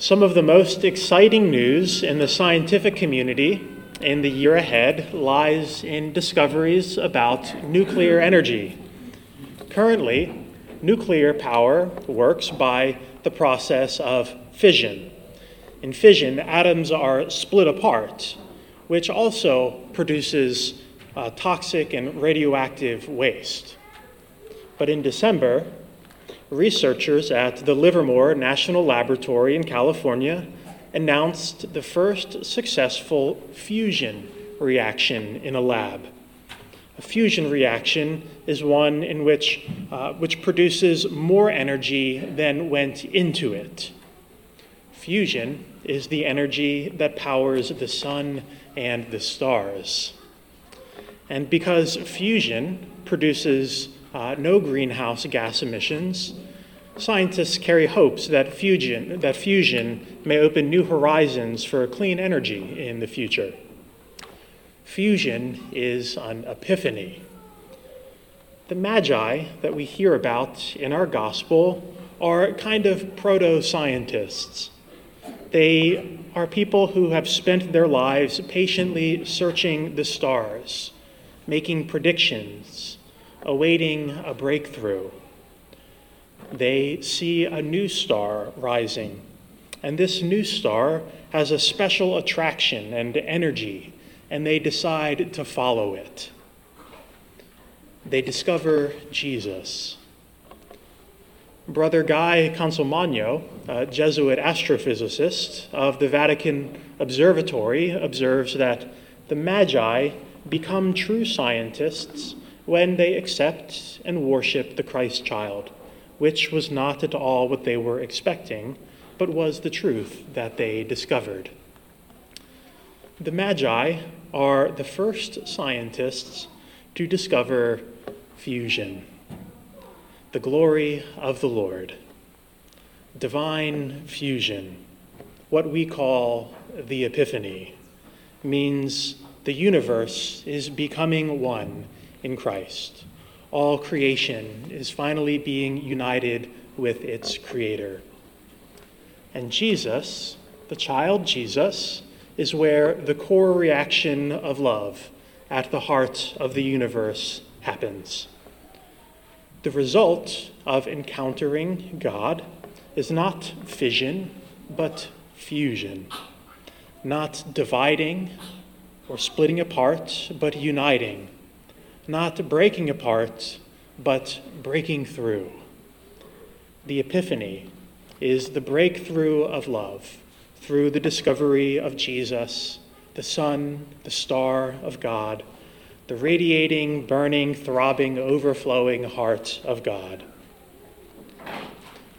Some of the most exciting news in the scientific community in the year ahead lies in discoveries about nuclear energy. Currently, nuclear power works by the process of fission. In fission, atoms are split apart, which also produces uh, toxic and radioactive waste. But in December, researchers at the Livermore National Laboratory in California announced the first successful fusion reaction in a lab. A fusion reaction is one in which, uh, which produces more energy than went into it. Fusion is the energy that powers the sun and the stars. And because fusion produces uh, no greenhouse gas emissions, scientists carry hopes that fusion, that fusion may open new horizons for clean energy in the future. Fusion is an epiphany. The Magi that we hear about in our gospel are kind of proto scientists. They are people who have spent their lives patiently searching the stars, making predictions, awaiting a breakthrough. They see a new star rising, and this new star has a special attraction and energy, and they decide to follow it. They discover Jesus. Brother Guy Consolmagno, a Jesuit astrophysicist of the Vatican Observatory, observes that the Magi become true scientists when they accept and worship the Christ child, which was not at all what they were expecting, but was the truth that they discovered. The Magi are the first scientists to discover fusion, the glory of the Lord, divine fusion, what we call the Epiphany, means the universe is becoming one in Christ. All creation is finally being united with its Creator. And Jesus, the child Jesus, is where the core reaction of love at the heart of the universe happens. The result of encountering God is not fission, but fusion. Not dividing or splitting apart, but uniting not breaking apart, but breaking through. The Epiphany is the breakthrough of love through the discovery of Jesus, the Son, the star of God, the radiating, burning, throbbing, overflowing heart of God.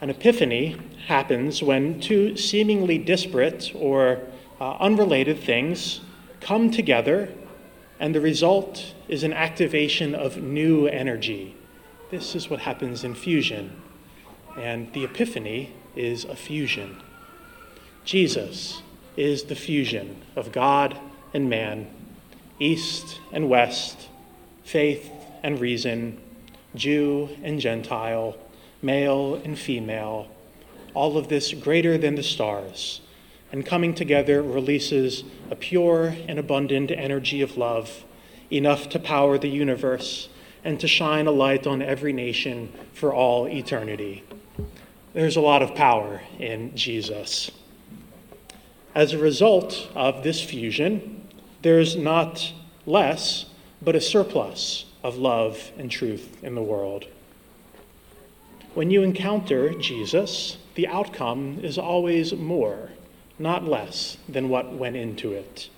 An epiphany happens when two seemingly disparate or uh, unrelated things come together and the result is an activation of new energy. This is what happens in fusion. And the epiphany is a fusion. Jesus is the fusion of God and man, east and west, faith and reason, Jew and Gentile, male and female, all of this greater than the stars and coming together releases a pure and abundant energy of love, enough to power the universe and to shine a light on every nation for all eternity. There's a lot of power in Jesus. As a result of this fusion, there's not less, but a surplus of love and truth in the world. When you encounter Jesus, the outcome is always more not less than what went into it.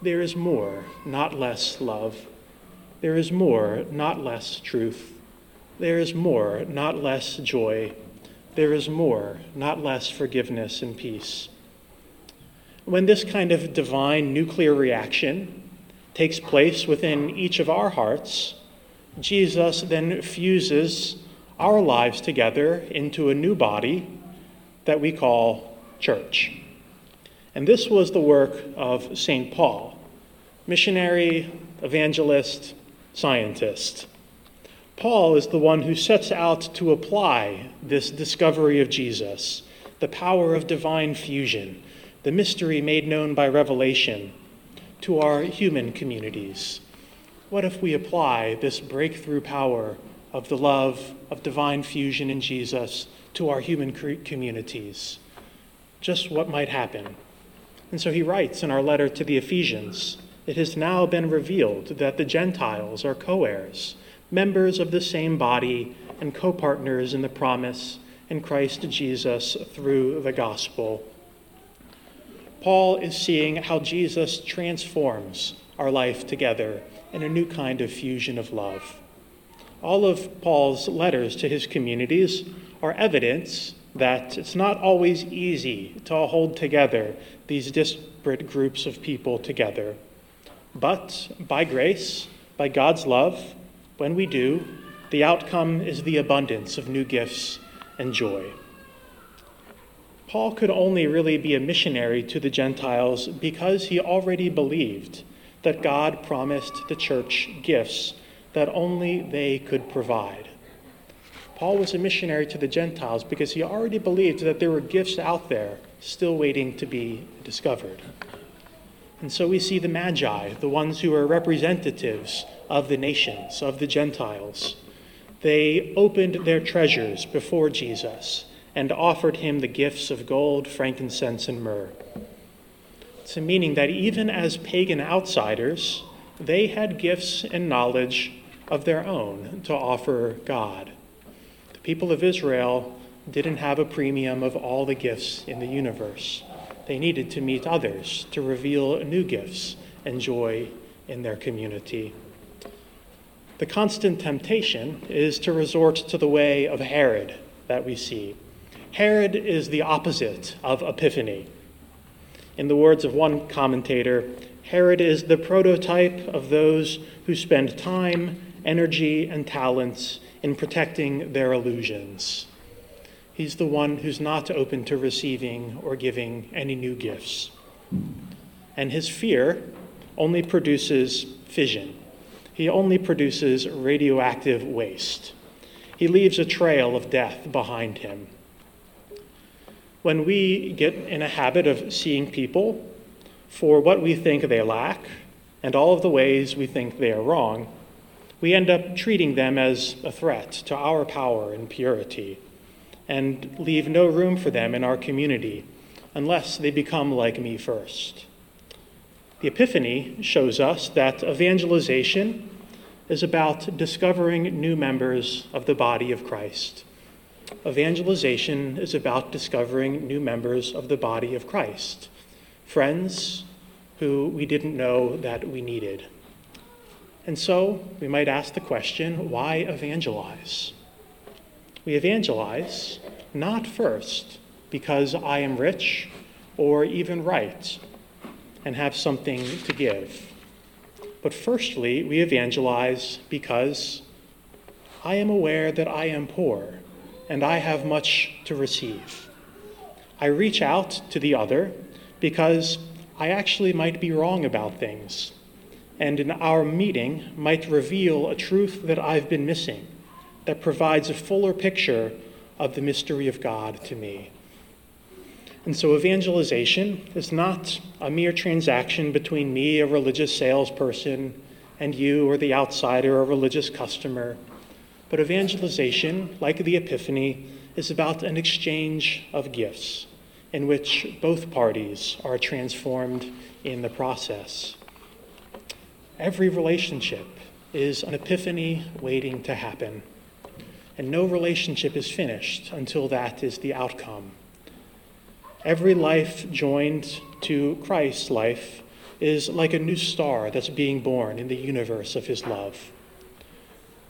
There is more, not less love. There is more, not less truth. There is more, not less joy. There is more, not less forgiveness and peace. When this kind of divine nuclear reaction takes place within each of our hearts, Jesus then fuses our lives together into a new body that we call church. And this was the work of St. Paul, missionary, evangelist, scientist. Paul is the one who sets out to apply this discovery of Jesus, the power of divine fusion, the mystery made known by revelation to our human communities? What if we apply this breakthrough power of the love of divine fusion in Jesus to our human communities? Just what might happen? And so he writes in our letter to the Ephesians it has now been revealed that the Gentiles are co heirs, members of the same body, and co partners in the promise in Christ Jesus through the gospel. Paul is seeing how Jesus transforms our life together in a new kind of fusion of love. All of Paul's letters to his communities are evidence that it's not always easy to hold together these disparate groups of people together. But by grace, by God's love, when we do, the outcome is the abundance of new gifts and joy. Paul could only really be a missionary to the Gentiles because he already believed that God promised the church gifts that only they could provide. Paul was a missionary to the Gentiles because he already believed that there were gifts out there still waiting to be discovered. And so we see the Magi, the ones who are representatives of the nations, of the Gentiles. They opened their treasures before Jesus and offered him the gifts of gold, frankincense, and myrrh. It's a meaning that even as pagan outsiders, they had gifts and knowledge of their own to offer God. People of Israel didn't have a premium of all the gifts in the universe. They needed to meet others, to reveal new gifts and joy in their community. The constant temptation is to resort to the way of Herod that we see. Herod is the opposite of Epiphany. In the words of one commentator, Herod is the prototype of those who spend time, energy, and talents in protecting their illusions. He's the one who's not open to receiving or giving any new gifts. And his fear only produces fission. He only produces radioactive waste. He leaves a trail of death behind him. When we get in a habit of seeing people for what we think they lack and all of the ways we think they are wrong, we end up treating them as a threat to our power and purity and leave no room for them in our community unless they become like me first. The Epiphany shows us that evangelization is about discovering new members of the body of Christ. Evangelization is about discovering new members of the body of Christ, friends who we didn't know that we needed. And so we might ask the question why evangelize? We evangelize not first because I am rich or even right and have something to give, but firstly, we evangelize because I am aware that I am poor and I have much to receive. I reach out to the other because I actually might be wrong about things, and in our meeting might reveal a truth that I've been missing that provides a fuller picture of the mystery of God to me. And so, evangelization is not a mere transaction between me, a religious salesperson, and you, or the outsider, a religious customer. But evangelization, like the Epiphany, is about an exchange of gifts in which both parties are transformed in the process. Every relationship is an epiphany waiting to happen and no relationship is finished until that is the outcome. Every life joined to Christ's life is like a new star that's being born in the universe of his love.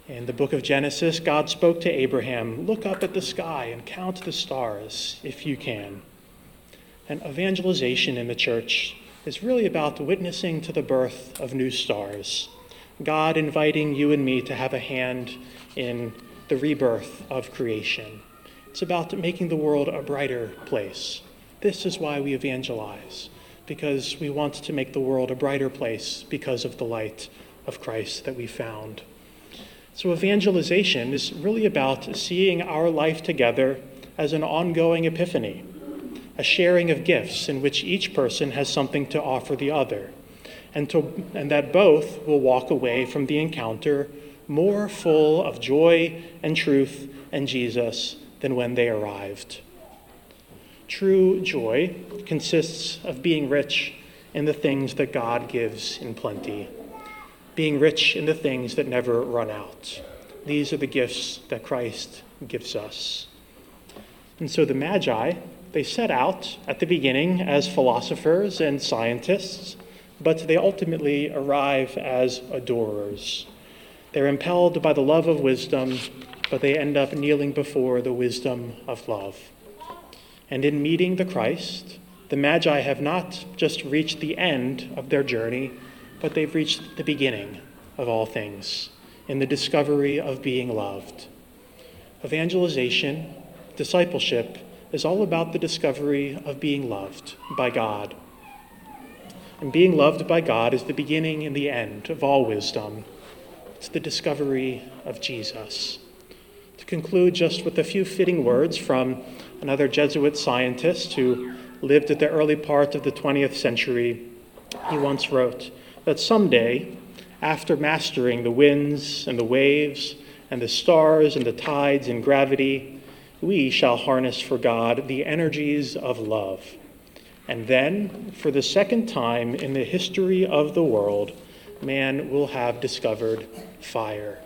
In the book of Genesis, God spoke to Abraham Look up at the sky and count the stars if you can. And evangelization in the church is really about witnessing to the birth of new stars. God inviting you and me to have a hand in the rebirth of creation. It's about making the world a brighter place. This is why we evangelize, because we want to make the world a brighter place because of the light of Christ that we found. So, evangelization is really about seeing our life together as an ongoing epiphany, a sharing of gifts in which each person has something to offer the other, and, to, and that both will walk away from the encounter more full of joy and truth and Jesus than when they arrived. True joy consists of being rich in the things that God gives in plenty, being rich in the things that never run out. These are the gifts that Christ gives us. And so the Magi, they set out at the beginning as philosophers and scientists, but they ultimately arrive as adorers. They're impelled by the love of wisdom, but they end up kneeling before the wisdom of love. And in meeting the Christ, the Magi have not just reached the end of their journey, but they've reached the beginning of all things in the discovery of being loved. Evangelization, discipleship, is all about the discovery of being loved by God. And being loved by God is the beginning and the end of all wisdom. It's the discovery of Jesus. To conclude, just with a few fitting words from another Jesuit scientist who lived at the early part of the 20th century, he once wrote that someday, after mastering the winds and the waves and the stars and the tides and gravity, we shall harness for God the energies of love. And then, for the second time in the history of the world, man will have discovered fire.